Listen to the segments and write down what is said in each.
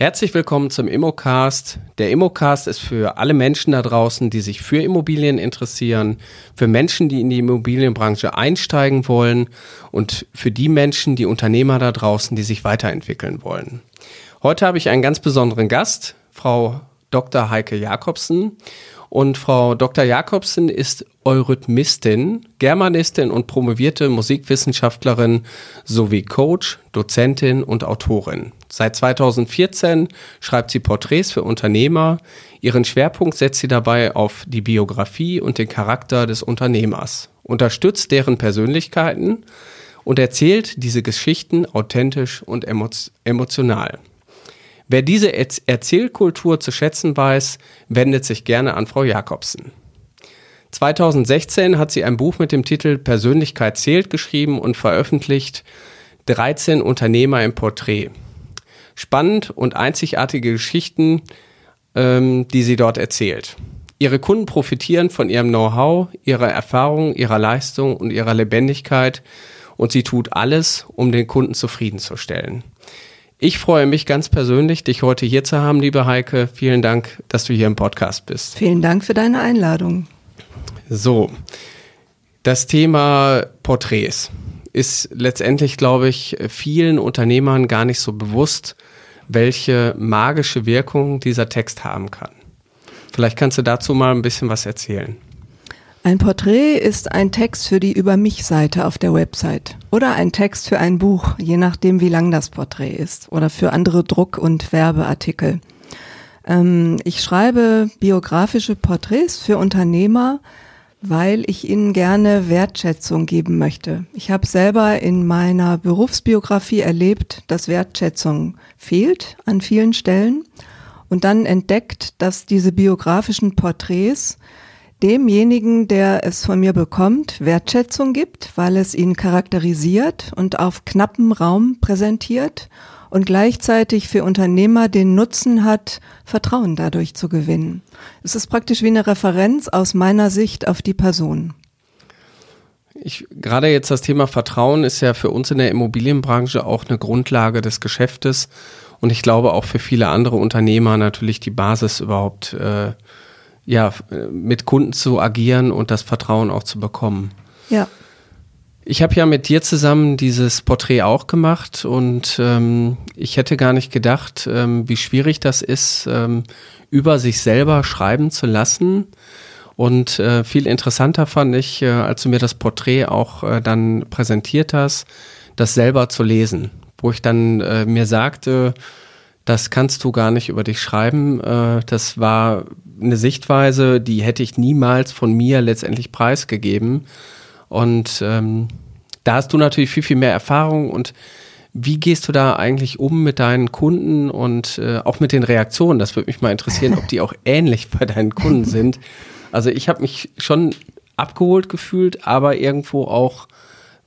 Herzlich willkommen zum Immocast. Der Immocast ist für alle Menschen da draußen, die sich für Immobilien interessieren, für Menschen, die in die Immobilienbranche einsteigen wollen und für die Menschen, die Unternehmer da draußen, die sich weiterentwickeln wollen. Heute habe ich einen ganz besonderen Gast, Frau Dr. Heike Jakobsen. Und Frau Dr. Jakobsen ist Eurythmistin, Germanistin und promovierte Musikwissenschaftlerin sowie Coach, Dozentin und Autorin. Seit 2014 schreibt sie Porträts für Unternehmer. Ihren Schwerpunkt setzt sie dabei auf die Biografie und den Charakter des Unternehmers, unterstützt deren Persönlichkeiten und erzählt diese Geschichten authentisch und emotional. Wer diese Erzählkultur zu schätzen weiß, wendet sich gerne an Frau Jakobsen. 2016 hat sie ein Buch mit dem Titel Persönlichkeit zählt geschrieben und veröffentlicht 13 Unternehmer im Porträt. Spannend und einzigartige Geschichten, ähm, die sie dort erzählt. Ihre Kunden profitieren von ihrem Know-how, ihrer Erfahrung, ihrer Leistung und ihrer Lebendigkeit und sie tut alles, um den Kunden zufriedenzustellen. Ich freue mich ganz persönlich, dich heute hier zu haben, liebe Heike. Vielen Dank, dass du hier im Podcast bist. Vielen Dank für deine Einladung. So, das Thema Porträts ist letztendlich, glaube ich, vielen Unternehmern gar nicht so bewusst, welche magische Wirkung dieser Text haben kann. Vielleicht kannst du dazu mal ein bisschen was erzählen. Ein Porträt ist ein Text für die Über mich Seite auf der Website oder ein Text für ein Buch, je nachdem wie lang das Porträt ist oder für andere Druck- und Werbeartikel. Ähm, ich schreibe biografische Porträts für Unternehmer, weil ich ihnen gerne Wertschätzung geben möchte. Ich habe selber in meiner Berufsbiografie erlebt, dass Wertschätzung fehlt an vielen Stellen und dann entdeckt, dass diese biografischen Porträts demjenigen, der es von mir bekommt, Wertschätzung gibt, weil es ihn charakterisiert und auf knappem Raum präsentiert und gleichzeitig für Unternehmer den Nutzen hat, Vertrauen dadurch zu gewinnen. Es ist praktisch wie eine Referenz aus meiner Sicht auf die Person. Ich, gerade jetzt das Thema Vertrauen ist ja für uns in der Immobilienbranche auch eine Grundlage des Geschäftes und ich glaube auch für viele andere Unternehmer natürlich die Basis überhaupt äh, ja, mit Kunden zu agieren und das Vertrauen auch zu bekommen. Ja. Ich habe ja mit dir zusammen dieses Porträt auch gemacht und ähm, ich hätte gar nicht gedacht, ähm, wie schwierig das ist, ähm, über sich selber schreiben zu lassen. Und äh, viel interessanter fand ich, äh, als du mir das Porträt auch äh, dann präsentiert hast, das selber zu lesen, wo ich dann äh, mir sagte, das kannst du gar nicht über dich schreiben. Äh, das war eine Sichtweise, die hätte ich niemals von mir letztendlich preisgegeben. Und ähm, da hast du natürlich viel, viel mehr Erfahrung und wie gehst du da eigentlich um mit deinen Kunden und äh, auch mit den Reaktionen? Das würde mich mal interessieren, ob die auch ähnlich bei deinen Kunden sind. Also ich habe mich schon abgeholt gefühlt, aber irgendwo auch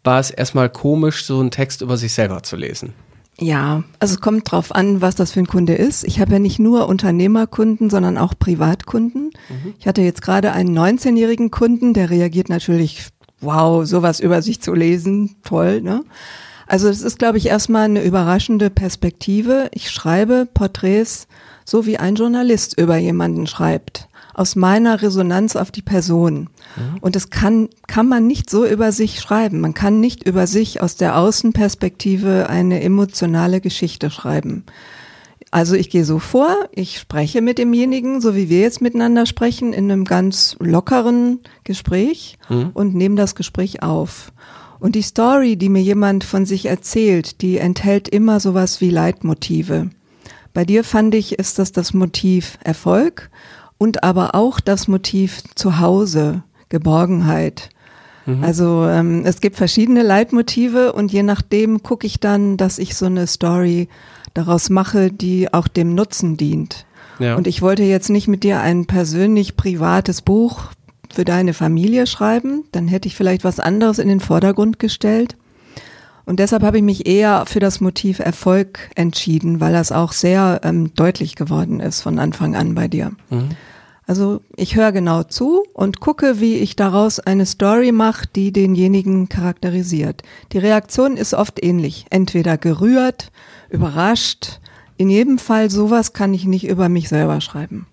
war es erstmal komisch, so einen Text über sich selber zu lesen. Ja, also es kommt drauf an, was das für ein Kunde ist. Ich habe ja nicht nur Unternehmerkunden, sondern auch Privatkunden. Mhm. Ich hatte jetzt gerade einen 19-jährigen Kunden, der reagiert natürlich, wow, sowas über sich zu lesen, toll, ne? Also es ist, glaube ich, erstmal eine überraschende Perspektive. Ich schreibe Porträts so wie ein Journalist über jemanden schreibt aus meiner Resonanz auf die Person. Mhm. Und das kann, kann man nicht so über sich schreiben. Man kann nicht über sich aus der Außenperspektive eine emotionale Geschichte schreiben. Also ich gehe so vor, ich spreche mit demjenigen, so wie wir jetzt miteinander sprechen, in einem ganz lockeren Gespräch mhm. und nehme das Gespräch auf. Und die Story, die mir jemand von sich erzählt, die enthält immer sowas wie Leitmotive. Bei dir fand ich, ist das das Motiv Erfolg und aber auch das Motiv Zuhause, Geborgenheit. Mhm. Also ähm, es gibt verschiedene Leitmotive und je nachdem gucke ich dann, dass ich so eine Story daraus mache, die auch dem Nutzen dient. Ja. Und ich wollte jetzt nicht mit dir ein persönlich privates Buch für deine Familie schreiben, dann hätte ich vielleicht was anderes in den Vordergrund gestellt. Und deshalb habe ich mich eher für das Motiv Erfolg entschieden, weil das auch sehr ähm, deutlich geworden ist von Anfang an bei dir. Mhm. Also ich höre genau zu und gucke, wie ich daraus eine Story mache, die denjenigen charakterisiert. Die Reaktion ist oft ähnlich. Entweder gerührt, überrascht, in jedem Fall sowas kann ich nicht über mich selber schreiben.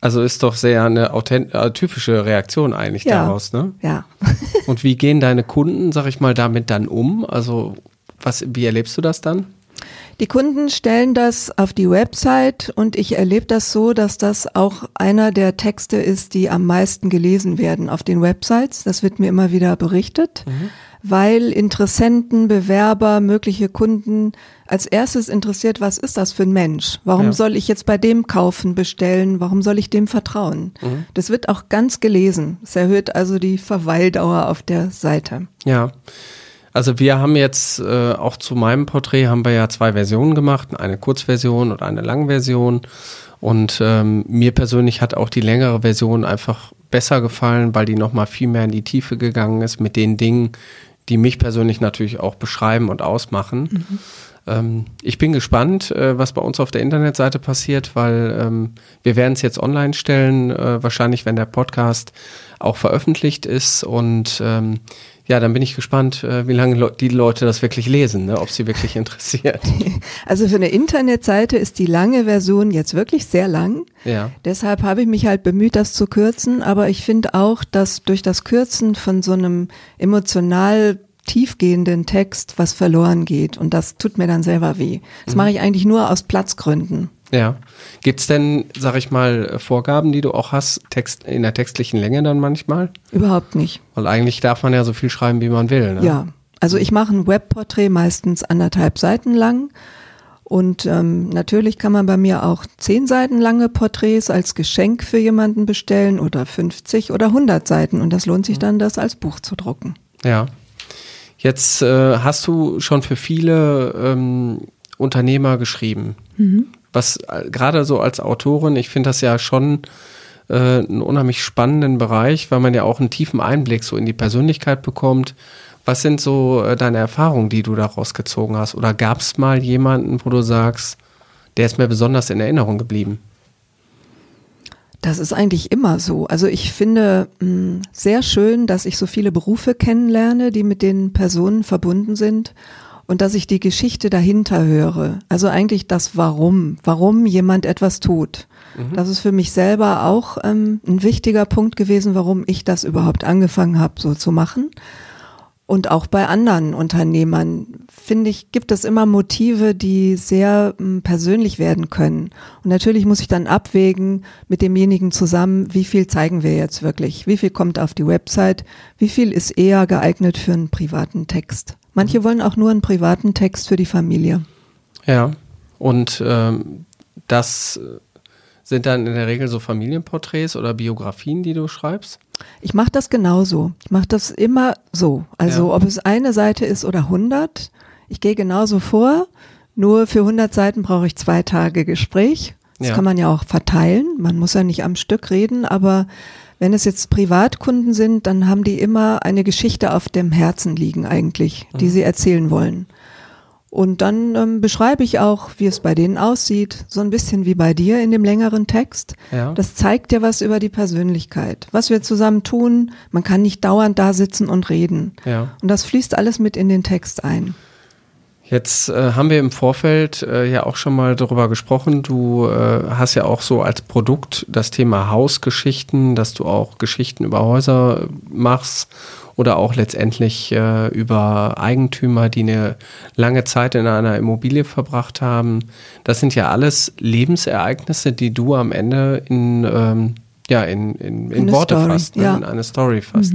Also ist doch sehr eine äh, typische Reaktion eigentlich Ja. daraus, ne? Ja. Und wie gehen deine Kunden, sag ich mal, damit dann um? Also was, wie erlebst du das dann? Die Kunden stellen das auf die Website und ich erlebe das so, dass das auch einer der Texte ist, die am meisten gelesen werden auf den Websites. Das wird mir immer wieder berichtet, weil Interessenten, Bewerber, mögliche Kunden als erstes interessiert, was ist das für ein Mensch? Warum Ja. soll ich jetzt bei dem kaufen, bestellen? Warum soll ich dem vertrauen? Das wird auch ganz gelesen. Es erhöht also die Verweildauer auf der Seite. Ja. Also wir haben jetzt äh, auch zu meinem Porträt haben wir ja zwei Versionen gemacht, eine Kurzversion und eine Langversion. Und ähm, mir persönlich hat auch die längere Version einfach besser gefallen, weil die nochmal viel mehr in die Tiefe gegangen ist mit den Dingen, die mich persönlich natürlich auch beschreiben und ausmachen. Ähm, ich bin gespannt, äh, was bei uns auf der Internetseite passiert, weil ähm, wir werden es jetzt online stellen, äh, wahrscheinlich wenn der Podcast auch veröffentlicht ist. Und ähm, ja, dann bin ich gespannt, äh, wie lange die Leute das wirklich lesen, ne? ob sie wirklich interessiert. Also für eine Internetseite ist die lange Version jetzt wirklich sehr lang. ja. Deshalb habe ich mich halt bemüht, das zu kürzen. Aber ich finde auch, dass durch das Kürzen von so einem emotional tiefgehenden Text was verloren geht. Und das tut mir dann selber weh. Das mache ich eigentlich nur aus Platzgründen. Ja. Gibt's denn, sag ich mal, Vorgaben, die du auch hast, Text, in der textlichen Länge dann manchmal? Überhaupt nicht. Weil eigentlich darf man ja so viel schreiben, wie man will. Ne? Ja. Also ich mache ein Webporträt meistens anderthalb Seiten lang. Und ähm, natürlich kann man bei mir auch zehn Seiten lange Porträts als Geschenk für jemanden bestellen oder 50 oder 100 Seiten. Und das lohnt sich dann, das als Buch zu drucken. Ja. Jetzt äh, hast du schon für viele ähm, Unternehmer geschrieben. Was äh, gerade so als Autorin, ich finde das ja schon äh, einen unheimlich spannenden Bereich, weil man ja auch einen tiefen Einblick so in die Persönlichkeit bekommt. Was sind so äh, deine Erfahrungen, die du daraus gezogen hast? Oder gab es mal jemanden, wo du sagst, der ist mir besonders in Erinnerung geblieben? Das ist eigentlich immer so. Also ich finde mh, sehr schön, dass ich so viele Berufe kennenlerne, die mit den Personen verbunden sind und dass ich die Geschichte dahinter höre. Also eigentlich das Warum, warum jemand etwas tut. Das ist für mich selber auch ähm, ein wichtiger Punkt gewesen, warum ich das überhaupt angefangen habe, so zu machen. Und auch bei anderen Unternehmern, finde ich, gibt es immer Motive, die sehr m, persönlich werden können. Und natürlich muss ich dann abwägen mit demjenigen zusammen, wie viel zeigen wir jetzt wirklich? Wie viel kommt auf die Website? Wie viel ist eher geeignet für einen privaten Text? Manche wollen auch nur einen privaten Text für die Familie. Ja. Und ähm, das äh, sind dann in der Regel so Familienporträts oder Biografien, die du schreibst? Ich mache das genauso. Ich mache das immer so. Also Ja. ob es eine Seite ist oder 100, ich gehe genauso vor. Nur für 100 Seiten brauche ich zwei Tage Gespräch. Das Ja. kann man ja auch verteilen. Man muss ja nicht am Stück reden, aber wenn es jetzt Privatkunden sind, dann haben die immer eine Geschichte auf dem Herzen liegen eigentlich, die Mhm. sie erzählen wollen. Und dann ähm, beschreibe ich auch, wie es bei denen aussieht, so ein bisschen wie bei dir in dem längeren Text. Ja. Das zeigt ja was über die Persönlichkeit, was wir zusammen tun. Man kann nicht dauernd da sitzen und reden. Ja. Und das fließt alles mit in den Text ein. Jetzt äh, haben wir im Vorfeld äh, ja auch schon mal darüber gesprochen. Du äh, hast ja auch so als Produkt das Thema Hausgeschichten, dass du auch Geschichten über Häuser machst oder auch letztendlich äh, über Eigentümer, die eine lange Zeit in einer Immobilie verbracht haben. Das sind ja alles Lebensereignisse, die du am Ende in, ähm, ja, in, in, in Worte Story, fasst, ne? ja. in eine Story fasst.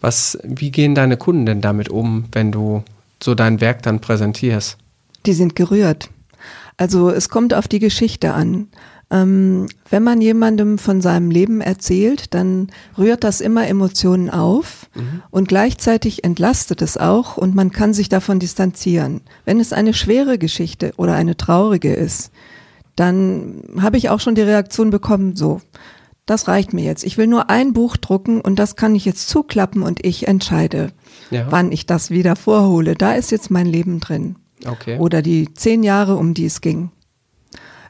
Was, wie gehen deine Kunden denn damit um, wenn du so dein Werk dann präsentierst? Die sind gerührt. Also es kommt auf die Geschichte an. Ähm, wenn man jemandem von seinem Leben erzählt, dann rührt das immer Emotionen auf und gleichzeitig entlastet es auch und man kann sich davon distanzieren. Wenn es eine schwere Geschichte oder eine traurige ist, dann habe ich auch schon die Reaktion bekommen, so, das reicht mir jetzt. Ich will nur ein Buch drucken und das kann ich jetzt zuklappen und ich entscheide, Ja. wann ich das wieder vorhole. Da ist jetzt mein Leben drin. Okay. Oder die zehn Jahre, um die es ging.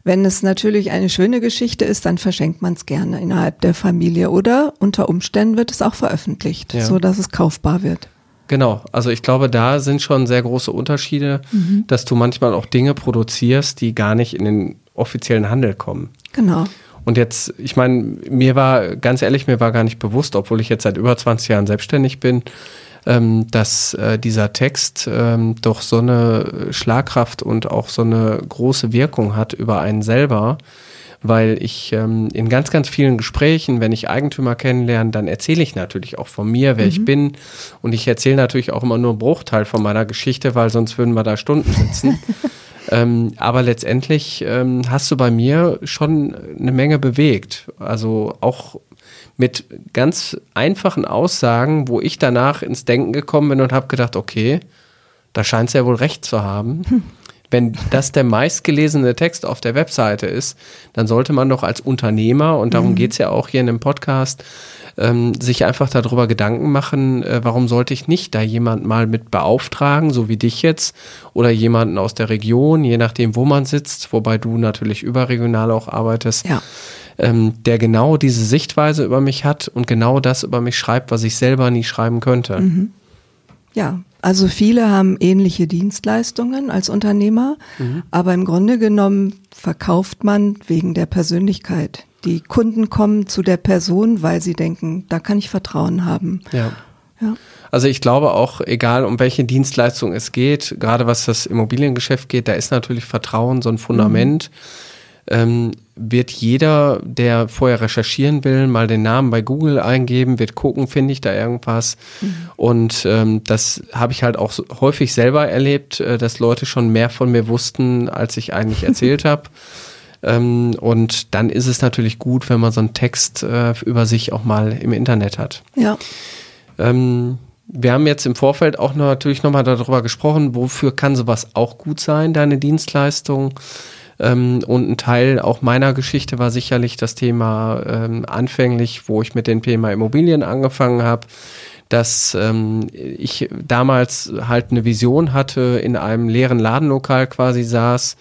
Wenn es natürlich eine schöne Geschichte ist, dann verschenkt man es gerne innerhalb der Familie oder unter Umständen wird es auch veröffentlicht, Ja. so dass es kaufbar wird. Genau, also ich glaube, da sind schon sehr große Unterschiede, mhm. dass du manchmal auch Dinge produzierst, die gar nicht in den offiziellen Handel kommen. Genau. Und jetzt, ich meine, mir war, ganz ehrlich, mir war gar nicht bewusst, obwohl ich jetzt seit über 20 Jahren selbstständig bin, ähm, dass äh, dieser Text ähm, doch so eine Schlagkraft und auch so eine große Wirkung hat über einen selber weil ich ähm, in ganz, ganz vielen Gesprächen, wenn ich Eigentümer kennenlerne, dann erzähle ich natürlich auch von mir, wer mhm. ich bin. Und ich erzähle natürlich auch immer nur einen Bruchteil von meiner Geschichte, weil sonst würden wir da Stunden sitzen. ähm, aber letztendlich ähm, hast du bei mir schon eine Menge bewegt. Also auch mit ganz einfachen Aussagen, wo ich danach ins Denken gekommen bin und habe gedacht, okay, da scheint es ja wohl recht zu haben. Hm wenn das der meistgelesene Text auf der Webseite ist, dann sollte man doch als Unternehmer, und darum mhm. geht's ja auch hier in dem Podcast, ähm, sich einfach darüber Gedanken machen, äh, warum sollte ich nicht da jemand mal mit beauftragen, so wie dich jetzt, oder jemanden aus der Region, je nachdem, wo man sitzt, wobei du natürlich überregional auch arbeitest. Ja. Ähm, der genau diese Sichtweise über mich hat und genau das über mich schreibt, was ich selber nie schreiben könnte. Mhm. Ja, also viele haben ähnliche Dienstleistungen als Unternehmer, mhm. aber im Grunde genommen verkauft man wegen der Persönlichkeit. Die Kunden kommen zu der Person, weil sie denken, da kann ich Vertrauen haben. Ja. ja. Also ich glaube auch, egal um welche Dienstleistung es geht, gerade was das Immobiliengeschäft geht, da ist natürlich Vertrauen so ein Fundament. Mhm ähm, wird jeder, der vorher recherchieren will, mal den Namen bei Google eingeben, wird gucken, finde ich da irgendwas. Mhm. Und ähm, das habe ich halt auch häufig selber erlebt, äh, dass Leute schon mehr von mir wussten, als ich eigentlich erzählt habe. Ähm, und dann ist es natürlich gut, wenn man so einen Text äh, über sich auch mal im Internet hat. Ja. Ähm, wir haben jetzt im Vorfeld auch natürlich nochmal darüber gesprochen, wofür kann sowas auch gut sein, deine Dienstleistung. Ähm, und ein Teil auch meiner Geschichte war sicherlich das Thema ähm, anfänglich, wo ich mit dem Thema Immobilien angefangen habe dass ähm, ich damals halt eine Vision hatte, in einem leeren Ladenlokal quasi saß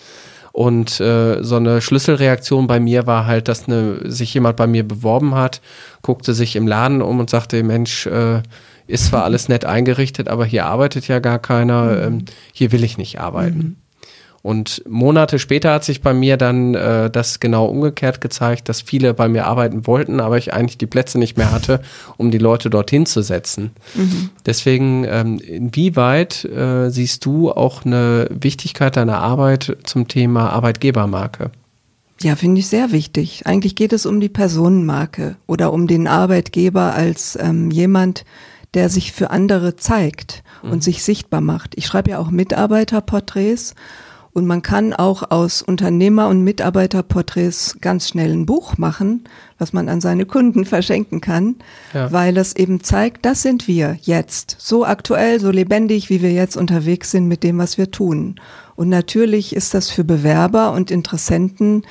und äh, so eine Schlüsselreaktion bei mir war halt, dass eine, sich jemand bei mir beworben hat, guckte sich im Laden um und sagte, Mensch, äh, ist zwar alles nett eingerichtet, aber hier arbeitet ja gar keiner, mhm. ähm, hier will ich nicht arbeiten. Mhm. Und Monate später hat sich bei mir dann äh, das genau umgekehrt gezeigt, dass viele bei mir arbeiten wollten, aber ich eigentlich die Plätze nicht mehr hatte, um die Leute dorthin zu setzen. Mhm. Deswegen, ähm, inwieweit äh, siehst du auch eine Wichtigkeit deiner Arbeit zum Thema Arbeitgebermarke? Ja, finde ich sehr wichtig. Eigentlich geht es um die Personenmarke oder um den Arbeitgeber als ähm, jemand, der sich für andere zeigt und mhm. sich sichtbar macht. Ich schreibe ja auch Mitarbeiterporträts und man kann auch aus Unternehmer- und Mitarbeiterporträts ganz schnell ein Buch machen, was man an seine Kunden verschenken kann, ja. weil es eben zeigt, das sind wir jetzt, so aktuell, so lebendig, wie wir jetzt unterwegs sind mit dem, was wir tun. Und natürlich ist das für Bewerber und Interessenten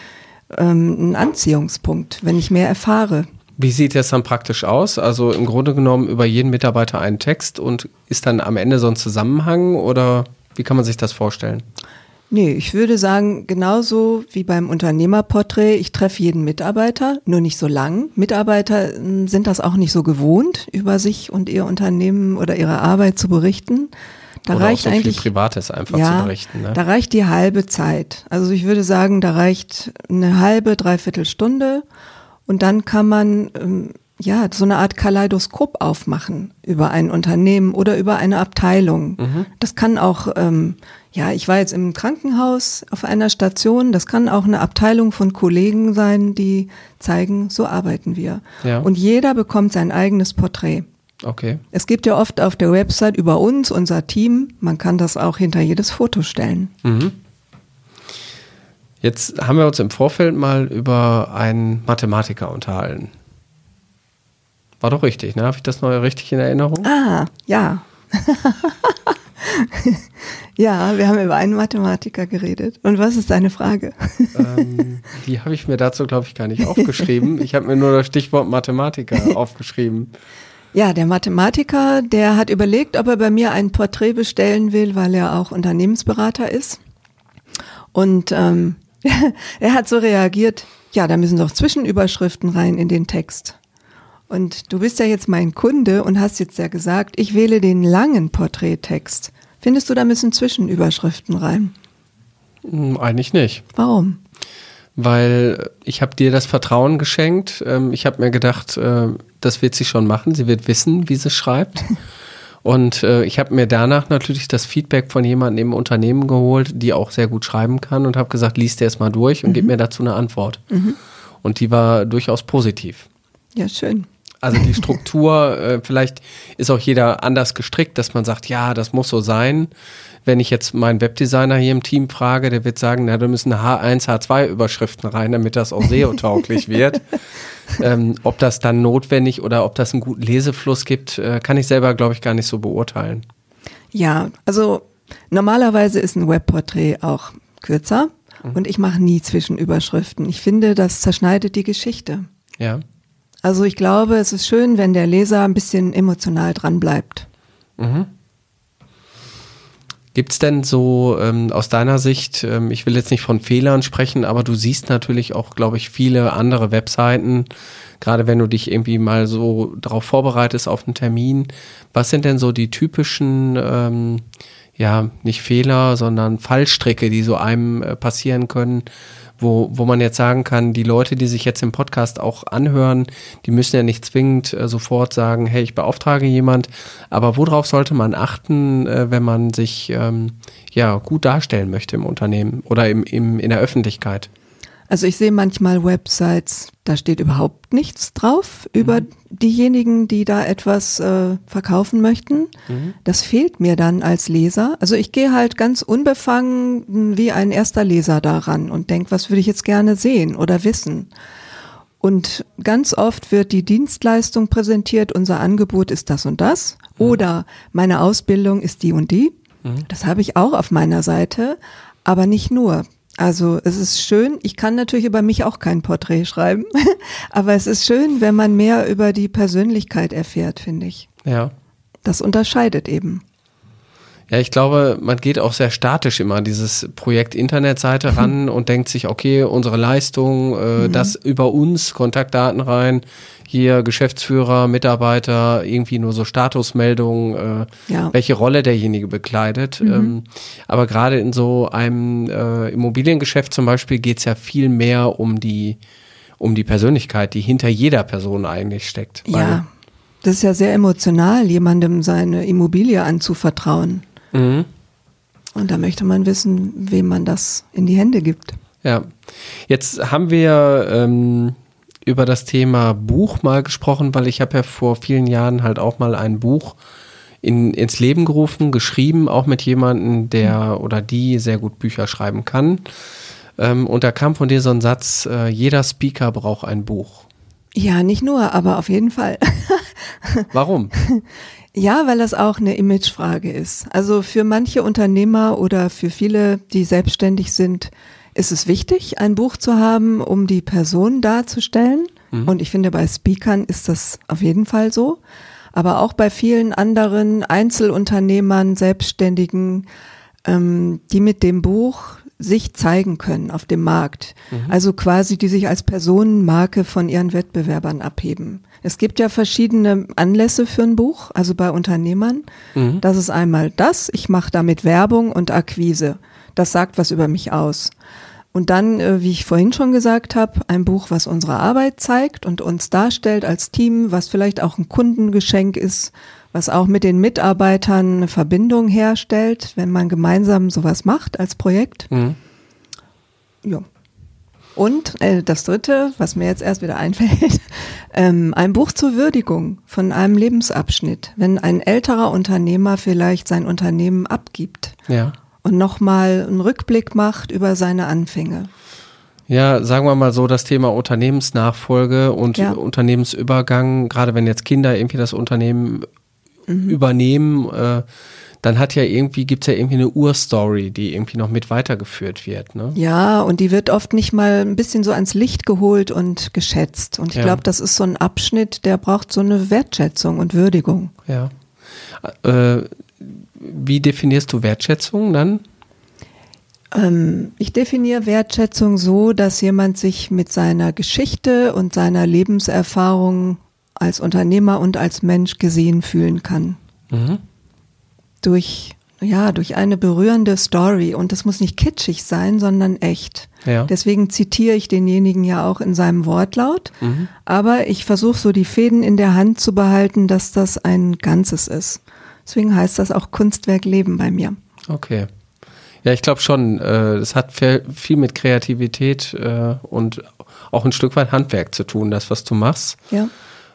ähm, ein Anziehungspunkt, wenn ich mehr erfahre. Wie sieht das dann praktisch aus? Also im Grunde genommen über jeden Mitarbeiter einen Text und ist dann am Ende so ein Zusammenhang oder wie kann man sich das vorstellen? Nee, ich würde sagen, genauso wie beim Unternehmerporträt, ich treffe jeden Mitarbeiter, nur nicht so lang. Mitarbeiter hm, sind das auch nicht so gewohnt, über sich und ihr Unternehmen oder ihre Arbeit zu berichten. Da oder reicht auch so eigentlich viel Privates einfach ja, zu berichten. Ne? Da reicht die halbe Zeit. Also ich würde sagen, da reicht eine halbe, dreiviertel Stunde und dann kann man ähm, ja so eine Art Kaleidoskop aufmachen über ein Unternehmen oder über eine Abteilung. Mhm. Das kann auch ähm, ja, ich war jetzt im Krankenhaus auf einer Station. Das kann auch eine Abteilung von Kollegen sein, die zeigen, so arbeiten wir. Ja. Und jeder bekommt sein eigenes Porträt. Okay. Es gibt ja oft auf der Website über uns, unser Team. Man kann das auch hinter jedes Foto stellen. Mhm. Jetzt haben wir uns im Vorfeld mal über einen Mathematiker unterhalten. War doch richtig, ne? Habe ich das noch richtig in Erinnerung? Ah, ja. ja, wir haben über einen Mathematiker geredet. Und was ist deine Frage? Ähm, die habe ich mir dazu, glaube ich, gar nicht aufgeschrieben. Ich habe mir nur das Stichwort Mathematiker aufgeschrieben. Ja, der Mathematiker, der hat überlegt, ob er bei mir ein Porträt bestellen will, weil er auch Unternehmensberater ist. Und ähm, er hat so reagiert, ja, da müssen doch Zwischenüberschriften rein in den Text. Und du bist ja jetzt mein Kunde und hast jetzt ja gesagt, ich wähle den langen Porträttext. Findest du, da müssen Zwischenüberschriften rein? Hm, eigentlich nicht. Warum? Weil ich habe dir das Vertrauen geschenkt. Ähm, ich habe mir gedacht, äh, das wird sie schon machen. Sie wird wissen, wie sie schreibt. Und äh, ich habe mir danach natürlich das Feedback von jemandem im Unternehmen geholt, die auch sehr gut schreiben kann und habe gesagt, liest dir es mal durch und mhm. gib mir dazu eine Antwort. Mhm. Und die war durchaus positiv. Ja, schön. Also die Struktur, äh, vielleicht ist auch jeder anders gestrickt, dass man sagt, ja, das muss so sein. Wenn ich jetzt meinen Webdesigner hier im Team frage, der wird sagen, na, da müssen H1, H2 Überschriften rein, damit das auch SEO-tauglich wird. Ähm, ob das dann notwendig oder ob das einen guten Lesefluss gibt, äh, kann ich selber, glaube ich, gar nicht so beurteilen. Ja, also normalerweise ist ein Webporträt auch kürzer mhm. und ich mache nie Zwischenüberschriften. Ich finde, das zerschneidet die Geschichte. Ja. Also ich glaube, es ist schön, wenn der Leser ein bisschen emotional dran bleibt. Mhm. Gibt es denn so ähm, aus deiner Sicht, ähm, ich will jetzt nicht von Fehlern sprechen, aber du siehst natürlich auch, glaube ich, viele andere Webseiten, gerade wenn du dich irgendwie mal so darauf vorbereitest auf einen Termin. Was sind denn so die typischen, ähm, ja, nicht Fehler, sondern Fallstricke, die so einem äh, passieren können, wo, wo man jetzt sagen kann, die Leute, die sich jetzt im Podcast auch anhören, die müssen ja nicht zwingend äh, sofort sagen, hey, ich beauftrage jemand, aber worauf sollte man achten, äh, wenn man sich ähm, ja gut darstellen möchte im Unternehmen oder im, im, in der Öffentlichkeit? Also ich sehe manchmal Websites, da steht überhaupt nichts drauf über mhm. diejenigen, die da etwas äh, verkaufen möchten. Mhm. Das fehlt mir dann als Leser. Also ich gehe halt ganz unbefangen wie ein erster Leser daran und denke, was würde ich jetzt gerne sehen oder wissen. Und ganz oft wird die Dienstleistung präsentiert, unser Angebot ist das und das mhm. oder meine Ausbildung ist die und die. Mhm. Das habe ich auch auf meiner Seite, aber nicht nur. Also es ist schön, ich kann natürlich über mich auch kein Porträt schreiben, aber es ist schön, wenn man mehr über die Persönlichkeit erfährt, finde ich. Ja. Das unterscheidet eben. Ja, ich glaube, man geht auch sehr statisch immer an dieses Projekt Internetseite ran und denkt sich, okay, unsere Leistung, äh, mhm. das über uns, Kontaktdaten rein, hier Geschäftsführer, Mitarbeiter, irgendwie nur so Statusmeldungen, äh, ja. welche Rolle derjenige bekleidet. Mhm. Ähm, aber gerade in so einem äh, Immobiliengeschäft zum Beispiel geht's ja viel mehr um die, um die Persönlichkeit, die hinter jeder Person eigentlich steckt. Ja, das ist ja sehr emotional, jemandem seine Immobilie anzuvertrauen. Mhm. Und da möchte man wissen, wem man das in die Hände gibt. Ja, jetzt haben wir ähm, über das Thema Buch mal gesprochen, weil ich habe ja vor vielen Jahren halt auch mal ein Buch in, ins Leben gerufen, geschrieben, auch mit jemandem, der oder die sehr gut Bücher schreiben kann. Ähm, und da kam von dir so ein Satz, äh, jeder Speaker braucht ein Buch. Ja, nicht nur, aber auf jeden Fall. Warum? Ja, weil das auch eine Imagefrage ist. Also für manche Unternehmer oder für viele, die selbstständig sind, ist es wichtig, ein Buch zu haben, um die Person darzustellen. Mhm. Und ich finde, bei Speakern ist das auf jeden Fall so. Aber auch bei vielen anderen Einzelunternehmern, Selbstständigen, ähm, die mit dem Buch sich zeigen können auf dem Markt. Mhm. Also quasi, die sich als Personenmarke von ihren Wettbewerbern abheben. Es gibt ja verschiedene Anlässe für ein Buch, also bei Unternehmern. Mhm. Das ist einmal das, ich mache damit Werbung und Akquise. Das sagt was über mich aus. Und dann, äh, wie ich vorhin schon gesagt habe, ein Buch, was unsere Arbeit zeigt und uns darstellt als Team, was vielleicht auch ein Kundengeschenk ist, was auch mit den Mitarbeitern eine Verbindung herstellt, wenn man gemeinsam sowas macht als Projekt. Mhm. Ja. Und äh, das Dritte, was mir jetzt erst wieder einfällt, ähm, ein Buch zur Würdigung von einem Lebensabschnitt, wenn ein älterer Unternehmer vielleicht sein Unternehmen abgibt ja. und nochmal einen Rückblick macht über seine Anfänge. Ja, sagen wir mal so, das Thema Unternehmensnachfolge und ja. Unternehmensübergang, gerade wenn jetzt Kinder irgendwie das Unternehmen mhm. übernehmen, äh, dann hat ja irgendwie, gibt's ja irgendwie eine Urstory, die irgendwie noch mit weitergeführt wird. Ne? Ja, und die wird oft nicht mal ein bisschen so ans Licht geholt und geschätzt. Und ich ja. glaube, das ist so ein Abschnitt, der braucht so eine Wertschätzung und Würdigung. Ja. Äh, wie definierst du Wertschätzung dann? Ähm, ich definiere Wertschätzung so, dass jemand sich mit seiner Geschichte und seiner Lebenserfahrung als Unternehmer und als Mensch gesehen fühlen kann. Mhm. Durch, ja, durch eine berührende Story. Und das muss nicht kitschig sein, sondern echt. Ja. Deswegen zitiere ich denjenigen ja auch in seinem Wortlaut. Mhm. Aber ich versuche so die Fäden in der Hand zu behalten, dass das ein Ganzes ist. Deswegen heißt das auch Kunstwerk Leben bei mir. Okay. Ja, ich glaube schon, äh, es hat viel, viel mit Kreativität äh, und auch ein Stück weit Handwerk zu tun, das, was du machst. Ja.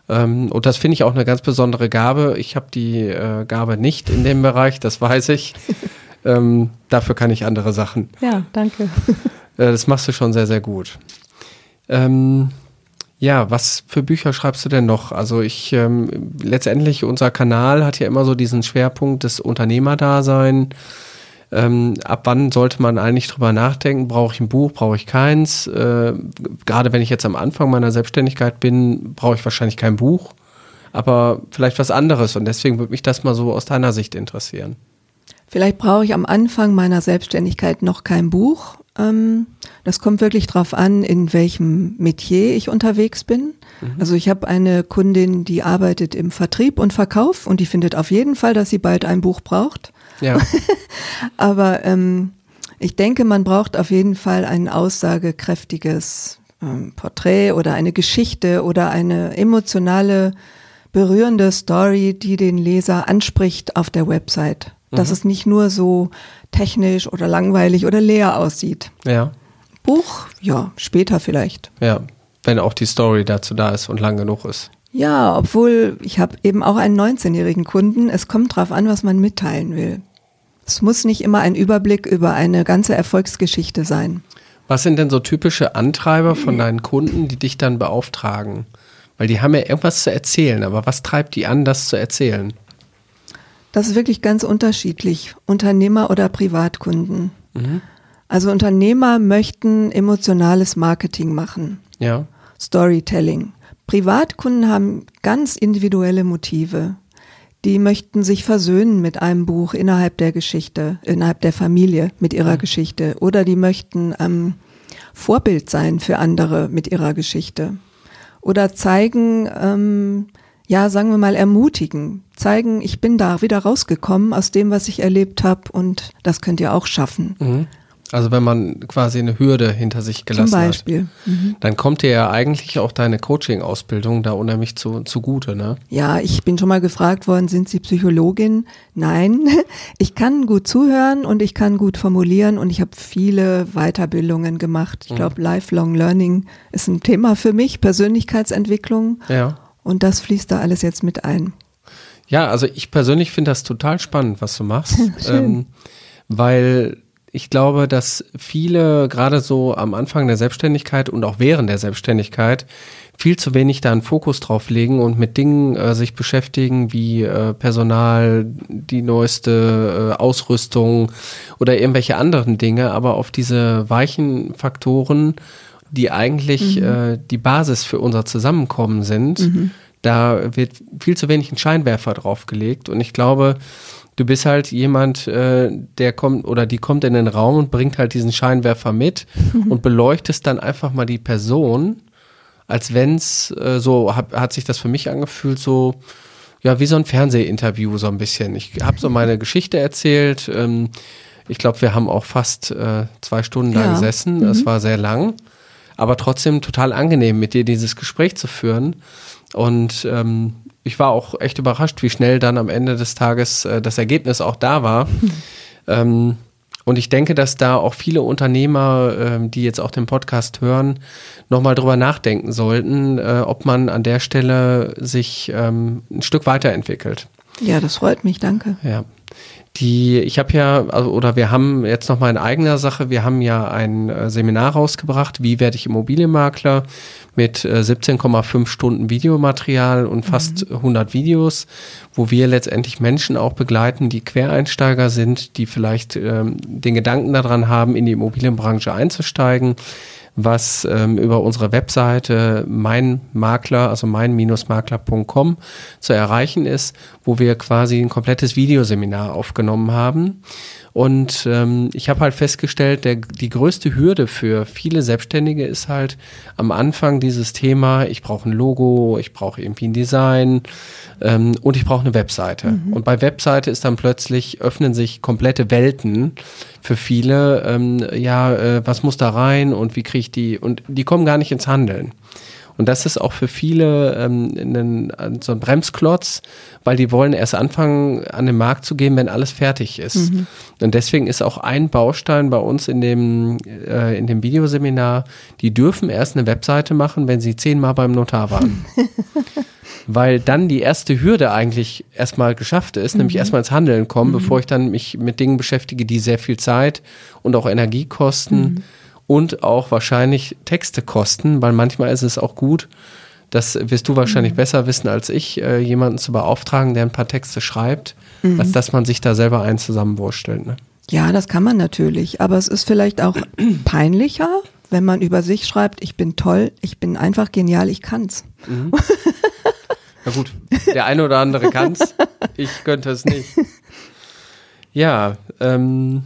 Ähm, und das finde ich auch eine ganz besondere Gabe. Ich habe die äh, Gabe nicht in dem Bereich, das weiß ich. ähm, dafür kann ich andere Sachen. Ja, danke. Äh, das machst du schon sehr, sehr gut. Ähm, ja, was für Bücher schreibst du denn noch? Also ich ähm, letztendlich unser Kanal hat ja immer so diesen Schwerpunkt des Unternehmerdasein. Ähm, ab wann sollte man eigentlich drüber nachdenken? Brauche ich ein Buch? Brauche ich keins? Äh, gerade wenn ich jetzt am Anfang meiner Selbstständigkeit bin, brauche ich wahrscheinlich kein Buch, aber vielleicht was anderes. Und deswegen würde mich das mal so aus deiner Sicht interessieren. Vielleicht brauche ich am Anfang meiner Selbstständigkeit noch kein Buch. Ähm, das kommt wirklich drauf an, in welchem Metier ich unterwegs bin. Also ich habe eine Kundin, die arbeitet im Vertrieb und Verkauf und die findet auf jeden Fall, dass sie bald ein Buch braucht. Ja, Aber ähm, ich denke, man braucht auf jeden Fall ein aussagekräftiges ähm, Porträt oder eine Geschichte oder eine emotionale, berührende Story, die den Leser anspricht auf der Website. Dass es nicht nur so technisch oder langweilig oder leer aussieht. ja, Buch, ja, später vielleicht. ja. Wenn auch die Story dazu da ist und lang genug ist. Ja, obwohl ich habe eben auch einen 19-jährigen Kunden. Es kommt drauf an, was man mitteilen will. Es muss nicht immer ein Überblick über eine ganze Erfolgsgeschichte sein. Was sind denn so typische Antreiber von deinen Kunden, die dich dann beauftragen? Weil die haben ja irgendwas zu erzählen, aber was treibt die an, das zu erzählen? Das ist wirklich ganz unterschiedlich, Unternehmer oder Privatkunden. Also Unternehmer möchten emotionales Marketing machen, Ja, Storytelling. Privatkunden haben ganz individuelle Motive. Die möchten sich versöhnen mit einem Buch innerhalb der Geschichte, innerhalb der Familie mit ihrer Geschichte. Oder die möchten ähm, Vorbild sein für andere mit ihrer Geschichte. Oder zeigen, ähm, ja, sagen wir mal, ermutigen. Zeigen, ich bin da wieder rausgekommen aus dem, was ich erlebt habe und das könnt ihr auch schaffen. Mhm. Also wenn man quasi eine Hürde hinter sich Zum gelassen Beispiel. Mhm. hat, dann kommt dir ja eigentlich auch deine Coaching-Ausbildung da unheimlich zu, zugute, ne? Ja, ich bin schon mal gefragt worden, sind Sie Psychologin? Nein, ich kann gut zuhören und ich kann gut formulieren und ich habe viele Weiterbildungen gemacht. Ich glaube, Lifelong Learning ist ein Thema für mich, Persönlichkeitsentwicklung Ja. und das fließt da alles jetzt mit ein. Ja, also ich persönlich finde das total spannend, was du machst. ähm, weil ich glaube, dass viele gerade so am Anfang der Selbstständigkeit und auch während der Selbstständigkeit viel zu wenig da einen Fokus drauf legen und mit Dingen äh, sich beschäftigen wie äh, Personal, die neueste äh, Ausrüstung oder irgendwelche anderen Dinge, aber auf diese weichen Faktoren, die eigentlich äh, die Basis für unser Zusammenkommen sind, da wird viel zu wenig ein Scheinwerfer draufgelegt. Und ich glaube, du bist halt jemand, äh, der kommt oder die kommt in den Raum und bringt halt diesen Scheinwerfer mit und beleuchtest dann einfach mal die Person, als wenn's äh, so hat, hat sich das für mich angefühlt so ja wie so ein Fernsehinterview so ein bisschen. Ich habe so meine Geschichte erzählt. Ähm, ich glaube, wir haben auch fast äh, zwei Stunden da Ja. gesessen. Es war sehr lang, aber trotzdem total angenehm, mit dir dieses Gespräch zu führen. Und ähm, ich war auch echt überrascht, wie schnell dann am Ende des Tages äh, das Ergebnis auch da war. ähm, und ich denke, dass da auch viele Unternehmer, ähm, die jetzt auch den Podcast hören, nochmal drüber nachdenken sollten, äh, ob man an der Stelle sich ähm, ein Stück weiterentwickelt. Ja, das freut mich, danke. Ja. Die, ich habe ja, also, oder wir haben jetzt noch mal in eigener Sache, wir haben ja ein äh, Seminar rausgebracht, wie werde ich Immobilienmakler mit äh, 17,5 Stunden Videomaterial und fast 100 Videos, wo wir letztendlich Menschen auch begleiten, die Quereinsteiger sind, die vielleicht ähm, den Gedanken daran haben, in die Immobilienbranche einzusteigen was ähm, über unsere Webseite mein Makler, also mein-makler.com zu erreichen ist, wo wir quasi ein komplettes Videoseminar aufgenommen haben. Und ähm, ich habe halt festgestellt, der, die größte Hürde für viele Selbstständige ist halt am Anfang dieses Thema, ich brauche ein Logo, ich brauche irgendwie ein Design ähm, und ich brauche eine Webseite. Mhm. Und bei Webseite ist dann plötzlich, öffnen sich komplette Welten für viele. Ähm, ja, äh, was muss da rein und wie kriege ich die? Und die kommen gar nicht ins Handeln. Und das ist auch für viele ähm, ein, so ein Bremsklotz, weil die wollen erst anfangen, an den Markt zu gehen, wenn alles fertig ist. Mhm. Und deswegen ist auch ein Baustein bei uns in dem, äh, in dem Videoseminar, die dürfen erst eine Webseite machen, wenn sie zehnmal beim Notar waren. weil dann die erste Hürde eigentlich erstmal geschafft ist, mhm. nämlich erstmal ins Handeln kommen, mhm. bevor ich dann mich mit Dingen beschäftige, die sehr viel Zeit und auch Energie kosten. Und auch wahrscheinlich Texte kosten, weil manchmal ist es auch gut, das wirst du wahrscheinlich mhm. besser wissen als ich, äh, jemanden zu beauftragen, der ein paar Texte schreibt, mhm. als dass man sich da selber einen zusammenwurstelt. Ne? Ja, das kann man natürlich, aber es ist vielleicht auch peinlicher, wenn man über sich schreibt, ich bin toll, ich bin einfach genial, ich kann's. Mhm. Na gut, der eine oder andere kann's, ich könnte es nicht. Ja, ähm,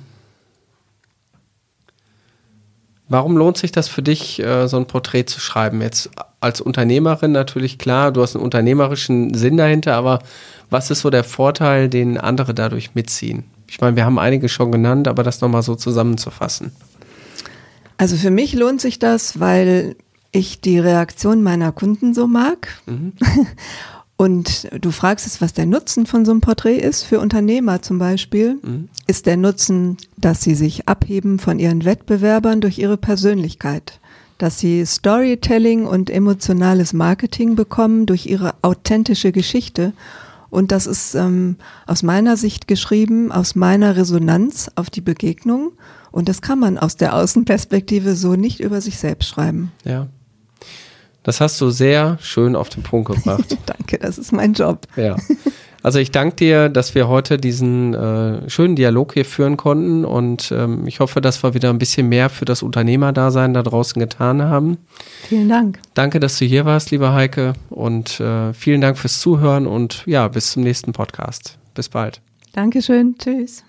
Warum lohnt sich das für dich, äh, so ein Porträt zu schreiben? Jetzt als Unternehmerin natürlich klar, du hast einen unternehmerischen Sinn dahinter, aber was ist so der Vorteil, den andere dadurch mitziehen? Ich meine, wir haben einige schon genannt, aber das nochmal so zusammenzufassen. Also für mich lohnt sich das, weil ich die Reaktion meiner Kunden so mag. Mhm. Und du fragst es, was der Nutzen von so einem Porträt ist für Unternehmer zum Beispiel. Mhm. Ist der Nutzen, dass sie sich abheben von ihren Wettbewerbern durch ihre Persönlichkeit, dass sie Storytelling und emotionales Marketing bekommen durch ihre authentische Geschichte. Und das ist ähm, aus meiner Sicht geschrieben, aus meiner Resonanz auf die Begegnung. Und das kann man aus der Außenperspektive so nicht über sich selbst schreiben. Ja. Das hast du sehr schön auf den Punkt gebracht. danke, das ist mein Job. Ja. Also ich danke dir, dass wir heute diesen äh, schönen Dialog hier führen konnten und ähm, ich hoffe, dass wir wieder ein bisschen mehr für das Unternehmerdasein da draußen getan haben. Vielen Dank. Danke, dass du hier warst, lieber Heike und äh, vielen Dank fürs Zuhören und ja, bis zum nächsten Podcast. Bis bald. Dankeschön. Tschüss.